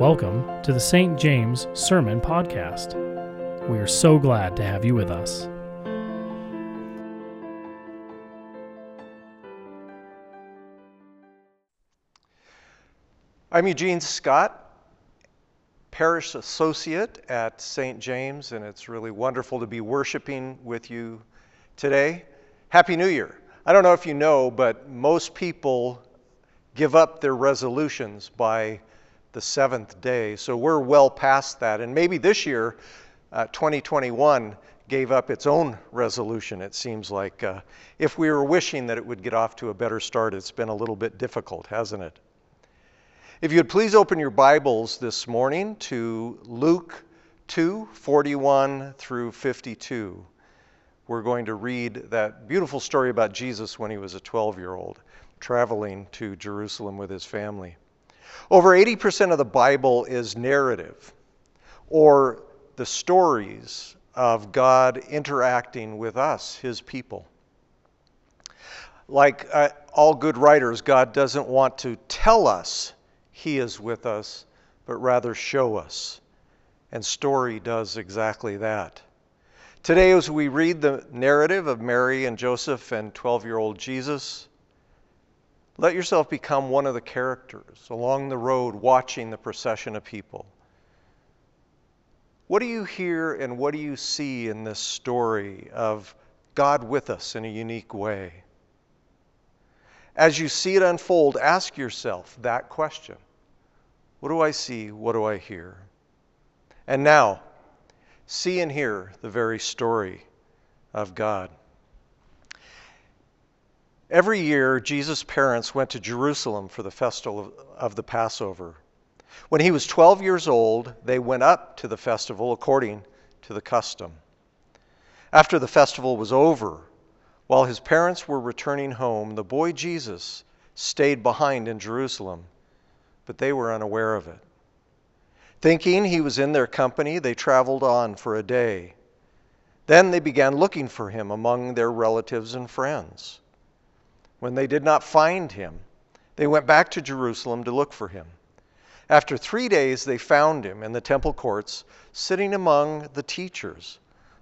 Welcome to the St. James Sermon Podcast. We are so glad to have you with us. I'm Eugene Scott, Parish Associate at St. James, and it's really wonderful to be worshiping with you today. Happy New Year. I don't know if you know, but most people give up their resolutions by the seventh day. So we're well past that. And maybe this year, uh, 2021, gave up its own resolution, it seems like. Uh, if we were wishing that it would get off to a better start, it's been a little bit difficult, hasn't it? If you'd please open your Bibles this morning to Luke 2 41 through 52. We're going to read that beautiful story about Jesus when he was a 12 year old traveling to Jerusalem with his family. Over 80% of the Bible is narrative or the stories of God interacting with us, his people. Like uh, all good writers, God doesn't want to tell us he is with us, but rather show us. And story does exactly that. Today, as we read the narrative of Mary and Joseph and 12 year old Jesus, let yourself become one of the characters along the road watching the procession of people. What do you hear and what do you see in this story of God with us in a unique way? As you see it unfold, ask yourself that question What do I see? What do I hear? And now, see and hear the very story of God. Every year, Jesus' parents went to Jerusalem for the festival of the Passover. When he was 12 years old, they went up to the festival according to the custom. After the festival was over, while his parents were returning home, the boy Jesus stayed behind in Jerusalem, but they were unaware of it. Thinking he was in their company, they traveled on for a day. Then they began looking for him among their relatives and friends. When they did not find him, they went back to Jerusalem to look for him. After three days, they found him in the temple courts, sitting among the teachers,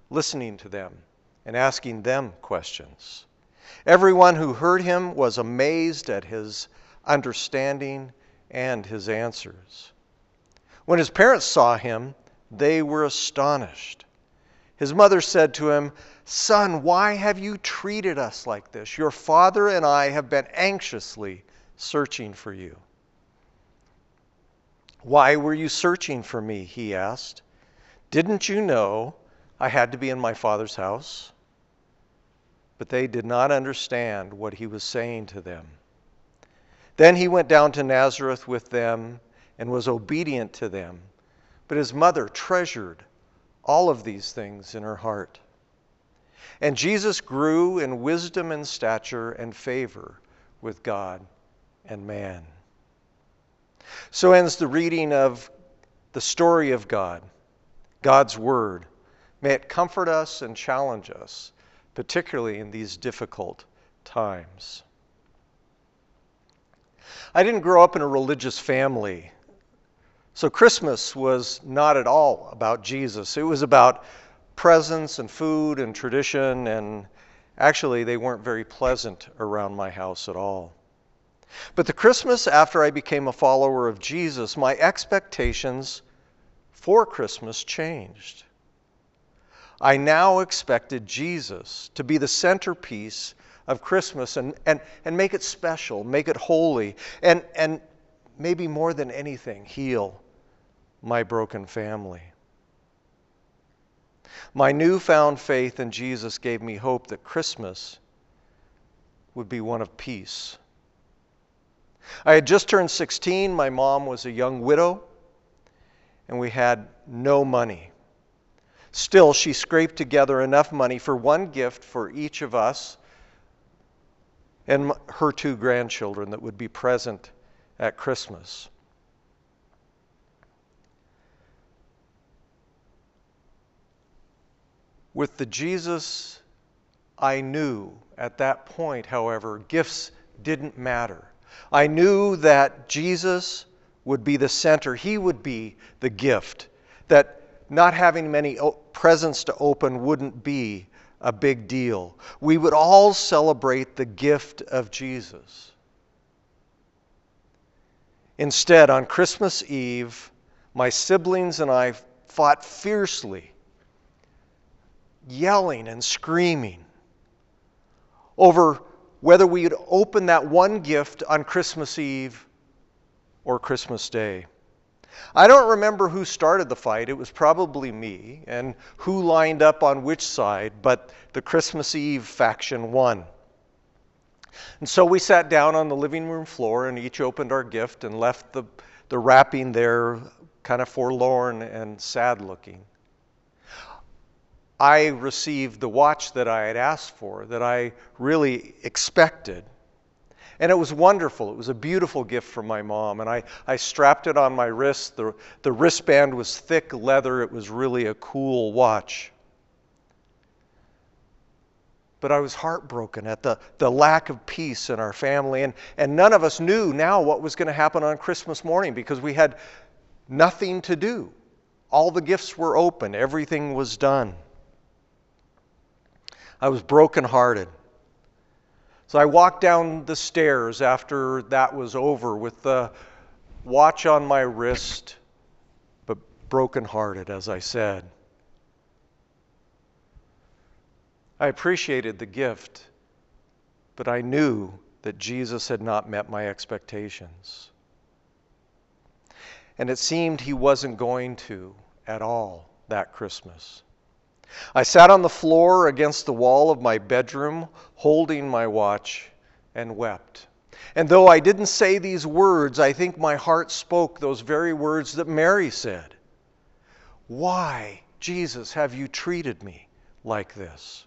listening to them and asking them questions. Everyone who heard him was amazed at his understanding and his answers. When his parents saw him, they were astonished. His mother said to him, Son, why have you treated us like this? Your father and I have been anxiously searching for you. Why were you searching for me? He asked. Didn't you know I had to be in my father's house? But they did not understand what he was saying to them. Then he went down to Nazareth with them and was obedient to them. But his mother treasured all of these things in her heart. And Jesus grew in wisdom and stature and favor with God and man. So ends the reading of the story of God, God's Word. May it comfort us and challenge us, particularly in these difficult times. I didn't grow up in a religious family, so Christmas was not at all about Jesus. It was about presents and food and tradition, and actually, they weren't very pleasant around my house at all. But the Christmas after I became a follower of Jesus, my expectations for Christmas changed. I now expected Jesus to be the centerpiece of Christmas and, and, and make it special, make it holy, and, and maybe more than anything, heal my broken family. My newfound faith in Jesus gave me hope that Christmas would be one of peace. I had just turned 16. My mom was a young widow, and we had no money. Still, she scraped together enough money for one gift for each of us and her two grandchildren that would be present at Christmas. With the Jesus I knew at that point, however, gifts didn't matter. I knew that Jesus would be the center. He would be the gift. That not having many presents to open wouldn't be a big deal. We would all celebrate the gift of Jesus. Instead, on Christmas Eve, my siblings and I fought fiercely, yelling and screaming over whether we would open that one gift on Christmas Eve or Christmas Day. I don't remember who started the fight. It was probably me, and who lined up on which side, but the Christmas Eve faction won. And so we sat down on the living room floor and each opened our gift and left the, the wrapping there kind of forlorn and sad looking. I received the watch that I had asked for, that I really expected. And it was wonderful. It was a beautiful gift from my mom. And I, I strapped it on my wrist. The, the wristband was thick leather. It was really a cool watch. But I was heartbroken at the, the lack of peace in our family. And, and none of us knew now what was going to happen on Christmas morning because we had nothing to do. All the gifts were open, everything was done. I was brokenhearted. So I walked down the stairs after that was over with the watch on my wrist, but brokenhearted, as I said. I appreciated the gift, but I knew that Jesus had not met my expectations. And it seemed he wasn't going to at all that Christmas. I sat on the floor against the wall of my bedroom, holding my watch, and wept. And though I didn't say these words, I think my heart spoke those very words that Mary said Why, Jesus, have you treated me like this?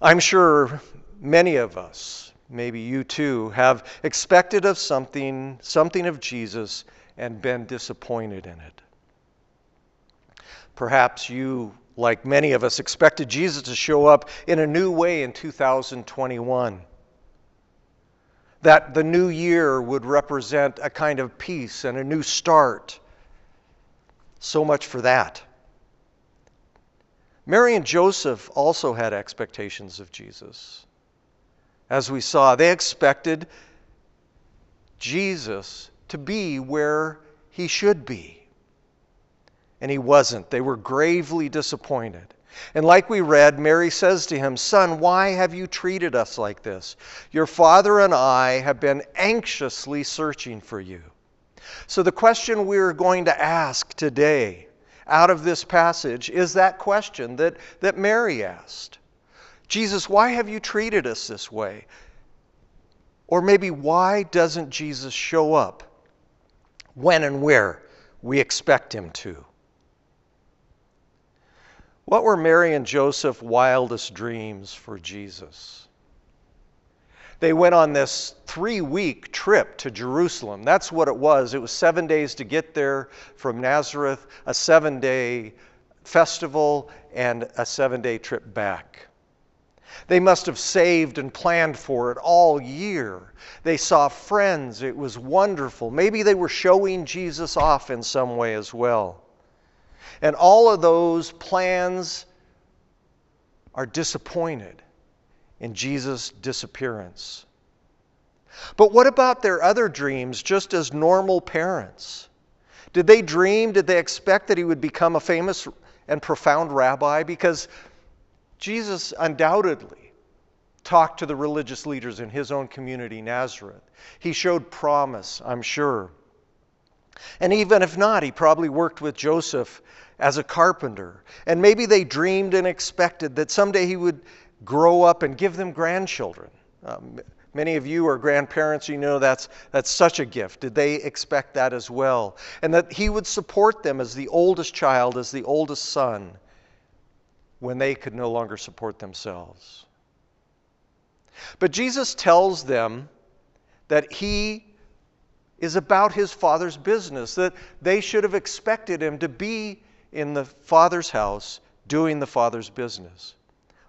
I'm sure many of us, maybe you too, have expected of something, something of Jesus, and been disappointed in it. Perhaps you, like many of us, expected Jesus to show up in a new way in 2021. That the new year would represent a kind of peace and a new start. So much for that. Mary and Joseph also had expectations of Jesus. As we saw, they expected Jesus to be where he should be and he wasn't. They were gravely disappointed. And like we read, Mary says to him, Son, why have you treated us like this? Your father and I have been anxiously searching for you. So, the question we're going to ask today out of this passage is that question that, that Mary asked Jesus, why have you treated us this way? Or maybe, why doesn't Jesus show up when and where we expect him to? What were Mary and Joseph's wildest dreams for Jesus? They went on this three week trip to Jerusalem. That's what it was. It was seven days to get there from Nazareth, a seven day festival, and a seven day trip back. They must have saved and planned for it all year. They saw friends. It was wonderful. Maybe they were showing Jesus off in some way as well. And all of those plans are disappointed in Jesus' disappearance. But what about their other dreams, just as normal parents? Did they dream, did they expect that he would become a famous and profound rabbi? Because Jesus undoubtedly talked to the religious leaders in his own community, Nazareth. He showed promise, I'm sure. And even if not, he probably worked with Joseph as a carpenter. And maybe they dreamed and expected that someday he would grow up and give them grandchildren. Um, many of you are grandparents, you know that's, that's such a gift. Did they expect that as well? And that he would support them as the oldest child, as the oldest son, when they could no longer support themselves. But Jesus tells them that he is about his father's business, that they should have expected him to be in the Father's house doing the Father's business.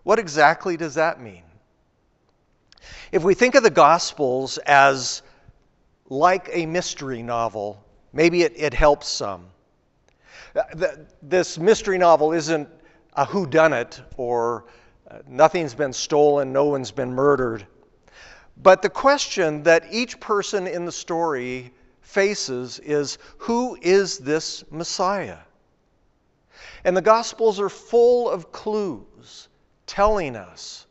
What exactly does that mean? If we think of the Gospels as like a mystery novel. Maybe it, it helps some. Uh, this mystery novel isn't a whodunit or uh, nothing's been stolen, no one's been murdered. But the question that each person in the story faces is who is this Messiah? And the Gospels are full of clues telling us.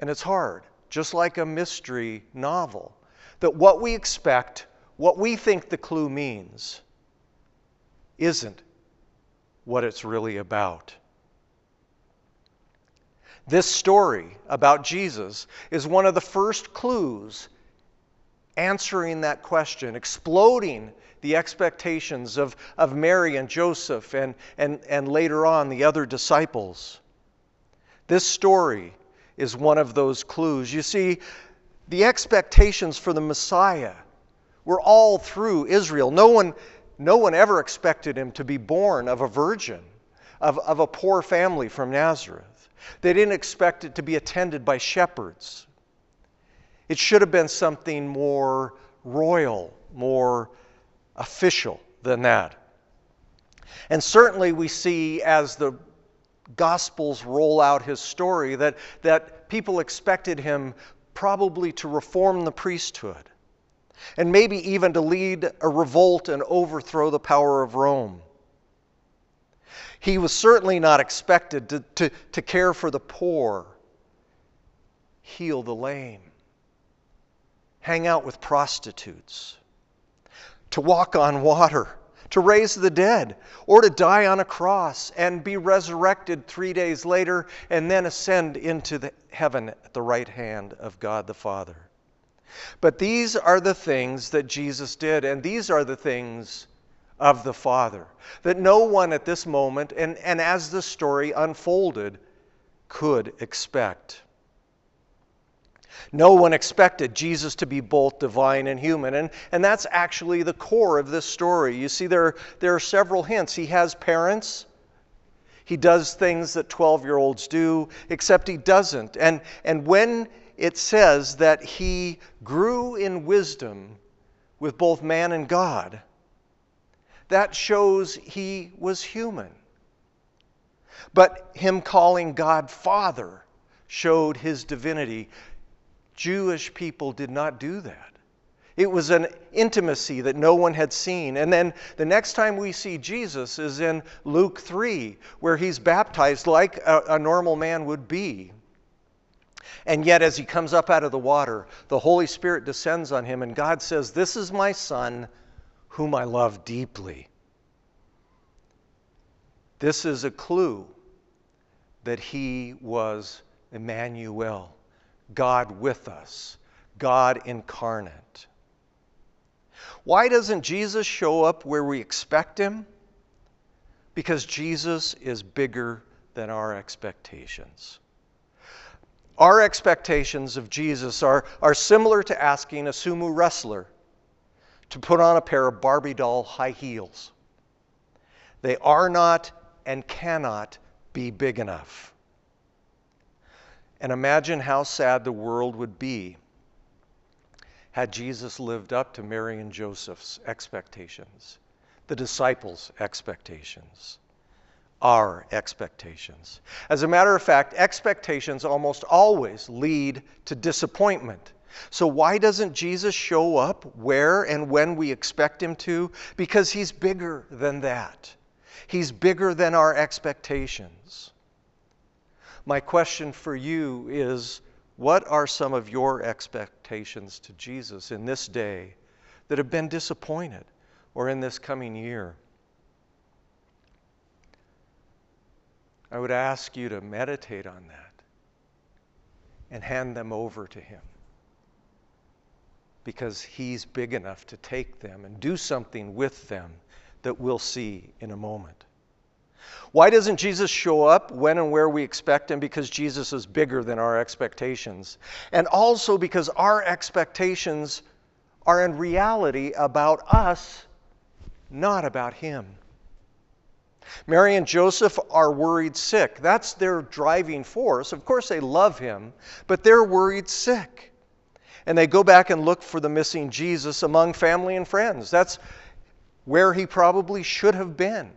And it's hard, just like a mystery novel, that what we expect, what we think the clue means, isn't what it's really about. This story about Jesus is one of the first clues answering that question, exploding the expectations of, of Mary and Joseph and, and, and later on the other disciples. This story is one of those clues. You see, the expectations for the Messiah were all through Israel. No one, no one ever expected him to be born of a virgin, of, of a poor family from Nazareth. They didn't expect it to be attended by shepherds. It should have been something more royal, more official than that. And certainly we see as the Gospels roll out his story that, that people expected him probably to reform the priesthood and maybe even to lead a revolt and overthrow the power of Rome. He was certainly not expected to, to, to care for the poor, heal the lame, hang out with prostitutes, to walk on water, to raise the dead, or to die on a cross and be resurrected three days later and then ascend into the heaven at the right hand of God the Father. But these are the things that Jesus did, and these are the things of the Father that no one at this moment, and, and as the story unfolded, could expect. No one expected Jesus to be both divine and human. And, and that's actually the core of this story. You see, there, there are several hints. He has parents. He does things that 12 year olds do, except he doesn't. And, and when it says that he grew in wisdom with both man and God, that shows he was human. But him calling God Father showed his divinity. Jewish people did not do that. It was an intimacy that no one had seen. And then the next time we see Jesus is in Luke 3, where he's baptized like a, a, normal man would be. And yet, as he comes up out of the water, the Holy Spirit descends on him, and God says, This is my Son whom I love deeply. This is a clue that he was Emmanuel, God with us, God incarnate. Why doesn't Jesus show up where we expect him? Because Jesus is bigger than our expectations. Our expectations of Jesus are, are similar to asking a sumo wrestler to put on a pair of Barbie doll high heels. They are not and cannot be big enough. And imagine how sad the world would be had Jesus lived up to Mary and Joseph's expectations, the disciples' expectations, our expectations. As a matter of fact, expectations almost always lead to disappointment. So, why doesn't Jesus show up where and when we expect him to? Because he's bigger than that, he's bigger than our expectations. My question for you is what are some of your expectations to Jesus in this day that have been disappointed or in this coming year? I would ask you to meditate on that and hand them over to Him because He's big enough to take them and do something with them that we'll see in a moment. Why doesn't Jesus show up when and where we expect him? Because Jesus is bigger than our expectations. And also because our expectations are in reality about us, not about him. Mary and Joseph are worried sick. That's their driving force. Of course, they love him, but they're worried sick. And they go back and look for the missing Jesus among family and friends. That's where he probably should have been.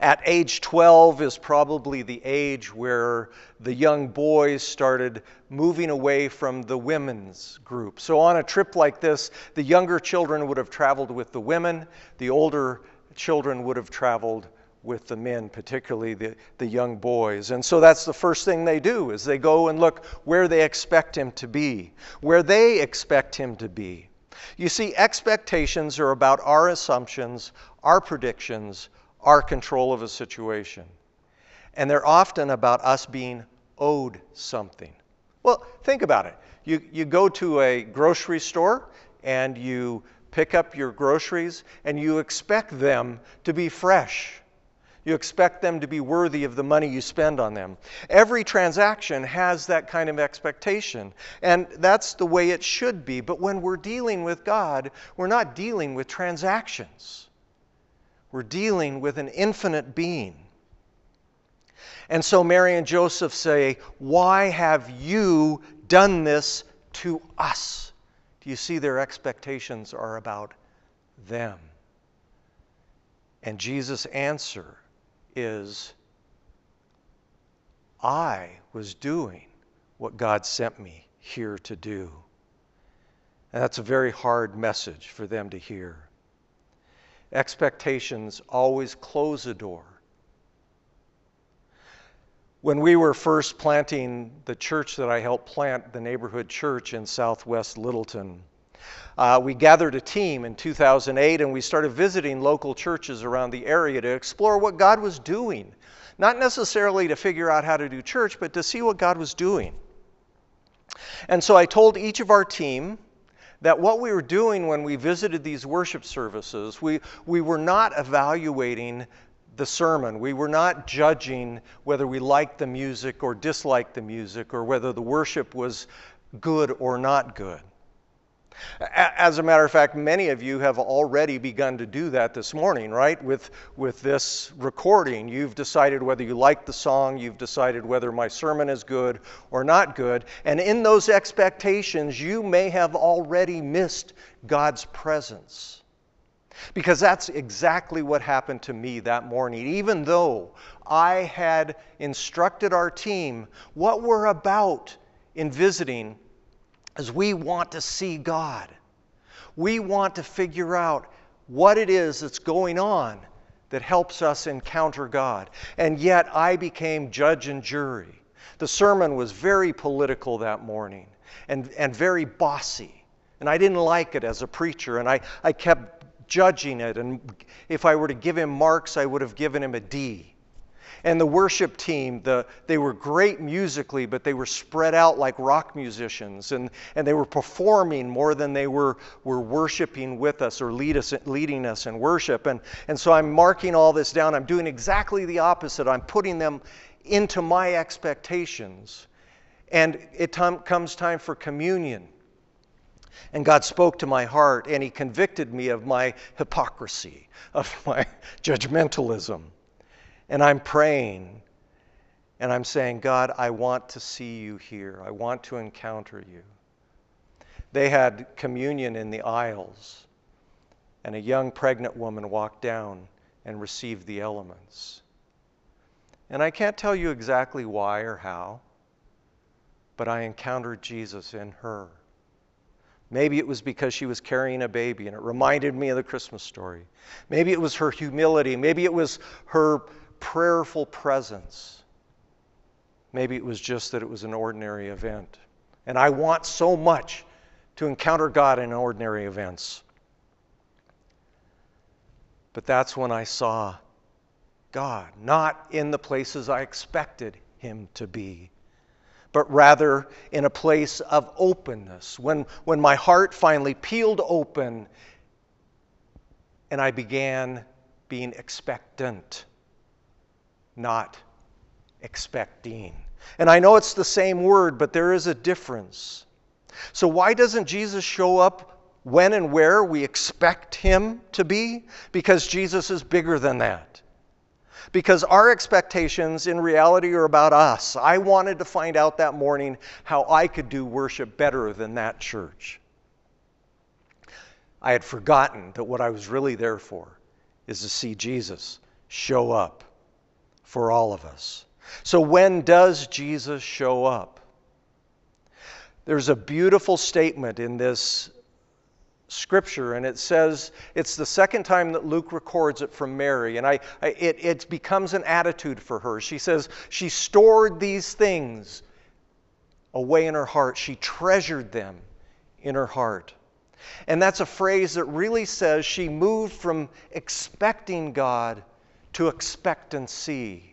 At age 12 is probably the age where the young boys started moving away from the women's group. So, on a trip like this, the younger children would have traveled with the women, the older children would have traveled with the men, particularly the, the young boys. And so that's the first thing they do is they go and look where they expect him to be, where they expect him to be. You see, expectations are about our assumptions, our predictions, our control of a situation. And they're often about us being owed something. Well, think about it. You, you go to a grocery store and you pick up your groceries and you expect them to be fresh. You expect them to be worthy of the money you spend on them. Every transaction has that kind of expectation, and that's the way it should be. But when we're dealing with God, we're not dealing with transactions, we're dealing with an infinite being. And so Mary and Joseph say, Why have you done this to us? Do you see their expectations are about them? And Jesus' answer is I was doing what God sent me here to do. And that's a very hard message for them to hear. Expectations always close a door. When we were first planting the church that I helped plant, the neighborhood church in southwest Littleton, uh, we gathered a team in 2008 and we started visiting local churches around the area to explore what God was doing. Not necessarily to figure out how to do church, but to see what God was doing. And so I told each of our team that what we were doing when we visited these worship services, we, we were not evaluating the sermon. We were not judging whether we liked the music or disliked the music or whether the worship was good or not good. As a matter of fact, many of you have already begun to do that this morning, right? With, with this recording, you've decided whether you like the song, you've decided whether my sermon is good or not good. And in those expectations, you may have already missed God's presence. Because that's exactly what happened to me that morning. Even though I had instructed our team what we're about in visiting is we want to see God. We want to figure out what it is that's going on that helps us encounter God. And yet I became judge and jury. The sermon was very political that morning and, and very bossy. And I didn't like it as a preacher, and I, I kept judging it. And if I were to give him marks, I would have given him a D. And the worship team, the, they were great musically, but they were spread out like rock musicians. And, and they were performing more than they were, were worshiping with us or lead us, leading us in worship. And, and so I'm marking all this down. I'm doing exactly the opposite. I'm putting them into my expectations. And it comes time for communion. And God spoke to my heart and He convicted me of my hypocrisy, of my judgmentalism. And I'm praying and I'm saying, God, I want to see you here. I want to encounter you. They had communion in the aisles, and a young pregnant woman walked down and received the elements. And I can't tell you exactly why or how, but I encountered Jesus in her. Maybe it was because she was carrying a baby and it reminded me of the Christmas story. Maybe it was her humility. Maybe it was her prayerful presence. Maybe it was just that it was an ordinary event. And I want so much to encounter God in ordinary events. But that's when I saw God, not in the places I expected Him to be, but rather in a place of openness. When, when my heart finally peeled open and I began being expectant not expecting. And I know it's the same word, but there is a difference. So, why doesn't Jesus show up when and where we expect him to be? Because Jesus is bigger than that. because our expectations in reality are about us. I wanted to find out that morning how I could do worship better than that church. I had forgotten that what I was really there for is to see Jesus show up for all of us. So, when does Jesus show up? There's a beautiful statement in this scripture, and it says it's the second time that Luke records it from Mary, and I, I, it, it becomes an attitude for her. She says she stored these things away in her heart, she treasured them in her heart. And that's a phrase that really says she moved from expecting God to expectancy.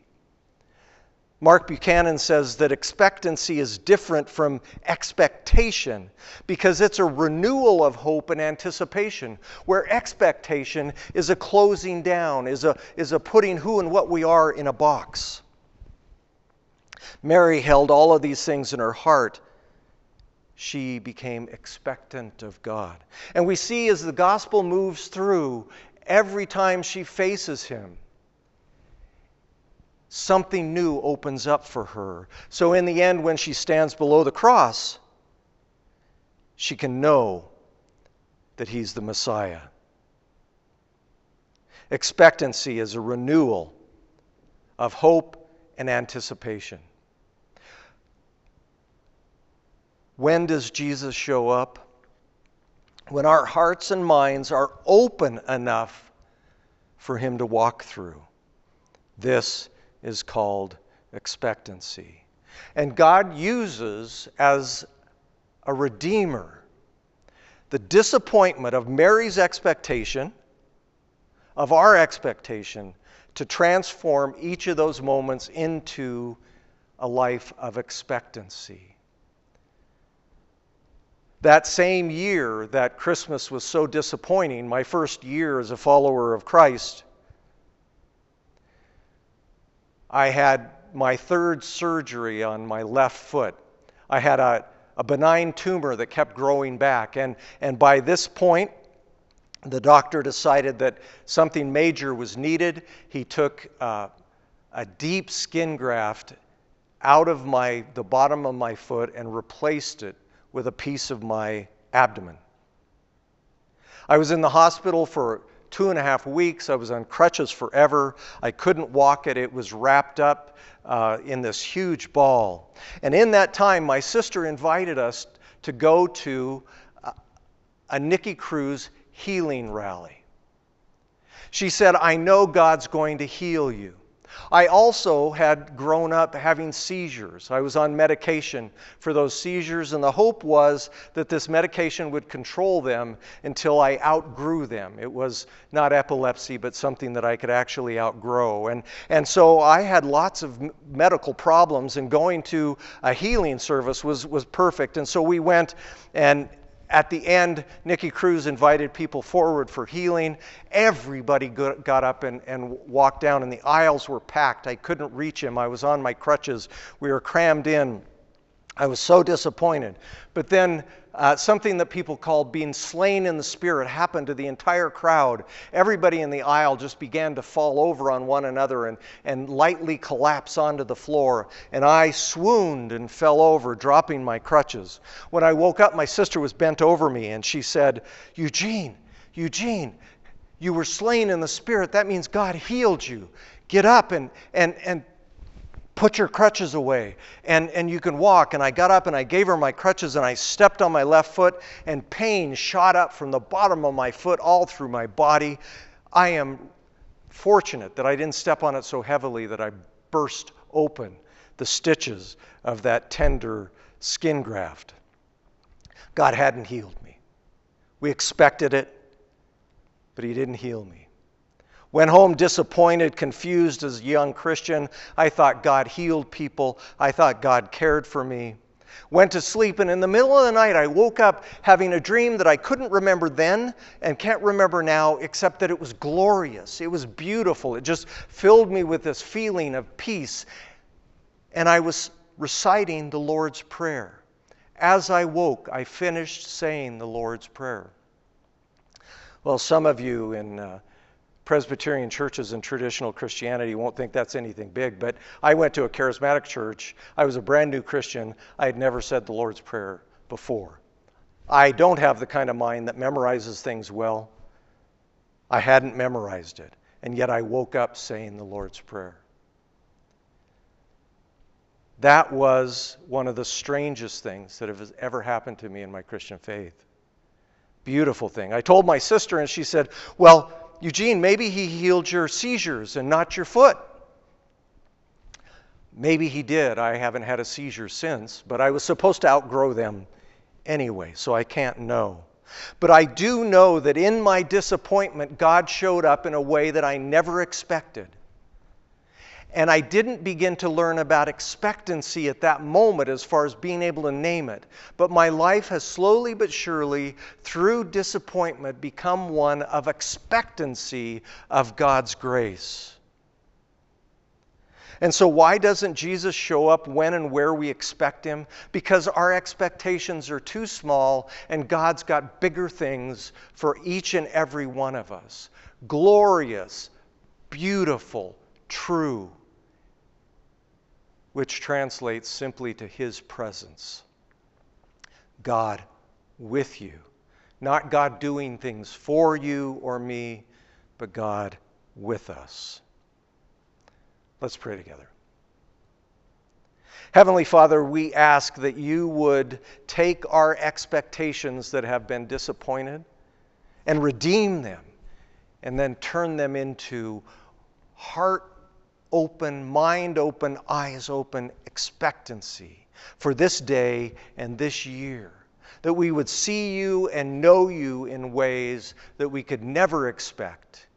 Mark Buchanan says that expectancy is different from expectation because it's a renewal of hope and anticipation, where expectation is a closing down, is a, is a putting who and what we are in a box. Mary held all of these things in her heart. She became expectant of God. And we see as the gospel moves through, every time she faces him, something new opens up for her. So, in the end, when she stands below the cross, she can know that He's the Messiah. Expectancy is a renewal of hope and anticipation. When does Jesus show up? When our hearts and minds are open enough for Him to walk through. This is called expectancy. And God uses as a redeemer the disappointment of Mary's expectation, of our expectation, to transform each of those moments into a life of expectancy. That same year that Christmas was so disappointing, my first year as a follower of Christ, I had my third surgery on my left foot. I had a, a benign tumor that kept growing back. And, and by this point, the doctor decided that something major was needed. He took uh, a deep skin graft out of my, the bottom of my foot and replaced it with a piece of my abdomen. I was in the hospital for two and a half weeks. I was on crutches forever. I couldn't walk it. It was wrapped up uh, in this huge ball. And in that time, my sister invited us to go to a, a Nicky Cruz healing rally. She said, I know God's going to heal you. I also had grown up having seizures. I was on medication for those seizures, and the hope was that this medication would control them until I outgrew them. It was not epilepsy, but something that I could actually outgrow. And, and so I had lots of medical problems, and going to a healing service was, was perfect. And so we went, and at the end, Nicky Cruz invited people forward for healing. Everybody got up and, and walked down, and the aisles were packed. I couldn't reach him. I was on my crutches. We were crammed in. I was so disappointed. But then uh, something that people call being slain in the spirit happened to the entire crowd. Everybody in the aisle just began to fall over on one another and, and lightly collapse onto the floor. And I swooned and fell over, dropping my crutches. When I woke up, my sister was bent over me and she said, Eugene, Eugene, you were slain in the spirit. That means God healed you. Get up and, and, and put your crutches away and, and you can walk. And I got up and I gave her my crutches and I stepped on my left foot, and pain shot up from the bottom of my foot all through my body. I am fortunate that I didn't step on it so heavily that I burst open the stitches of that tender skin graft. God hadn't healed me. We expected it, but He didn't heal me. Went home disappointed, confused as a young Christian. I thought God healed people. I thought God cared for me. Went to sleep, and in the middle of the night, I woke up having a dream that I couldn't remember then and can't remember now, except that it was glorious. It was beautiful. It just filled me with this feeling of peace. And I was reciting the Lord's Prayer. As I woke, I finished saying the Lord's Prayer. Well, some of you in uh, Presbyterian churches and traditional Christianity won't think that's anything big, but I went to a charismatic church. I was a brand new Christian. I had never said the Lord's Prayer before. I don't have the kind of mind that memorizes things well. I hadn't memorized it, and yet I woke up saying the Lord's Prayer. That was one of the strangest things that has ever happened to me in my Christian faith. Beautiful thing. I told my sister, and she said, Well, Eugene, maybe he healed your seizures and not your foot. Maybe he did. I haven't had a seizure since, but I was supposed to outgrow them anyway, so I can't know. But I do know that in my disappointment, God showed up in a way that I never expected. And I didn't begin to learn about expectancy at that moment as far as being able to name it. But my life has slowly but surely, through disappointment, become one of expectancy of God's grace. And so, why doesn't Jesus show up when and where we expect him? Because our expectations are too small, and God's got bigger things for each and every one of us glorious, beautiful, true which translates simply to His presence. God with you. Not God doing things for you or me, but God with us. Let's pray together. Heavenly Father, we ask that you would take our expectations that have been disappointed and redeem them and then turn them into heart open, mind open, eyes open expectancy for this day and this year. That we would see you and know you in ways that we could never expect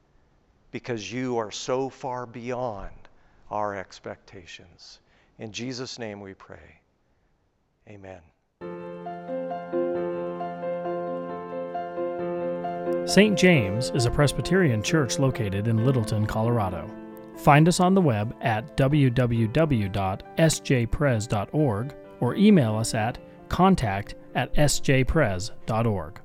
because you are so far beyond our expectations. In Jesus' name we pray. Amen. St. James is a Presbyterian church located in Littleton, Colorado. Find us on the web at www.sjpres.org or email us at contact at sjpres.org.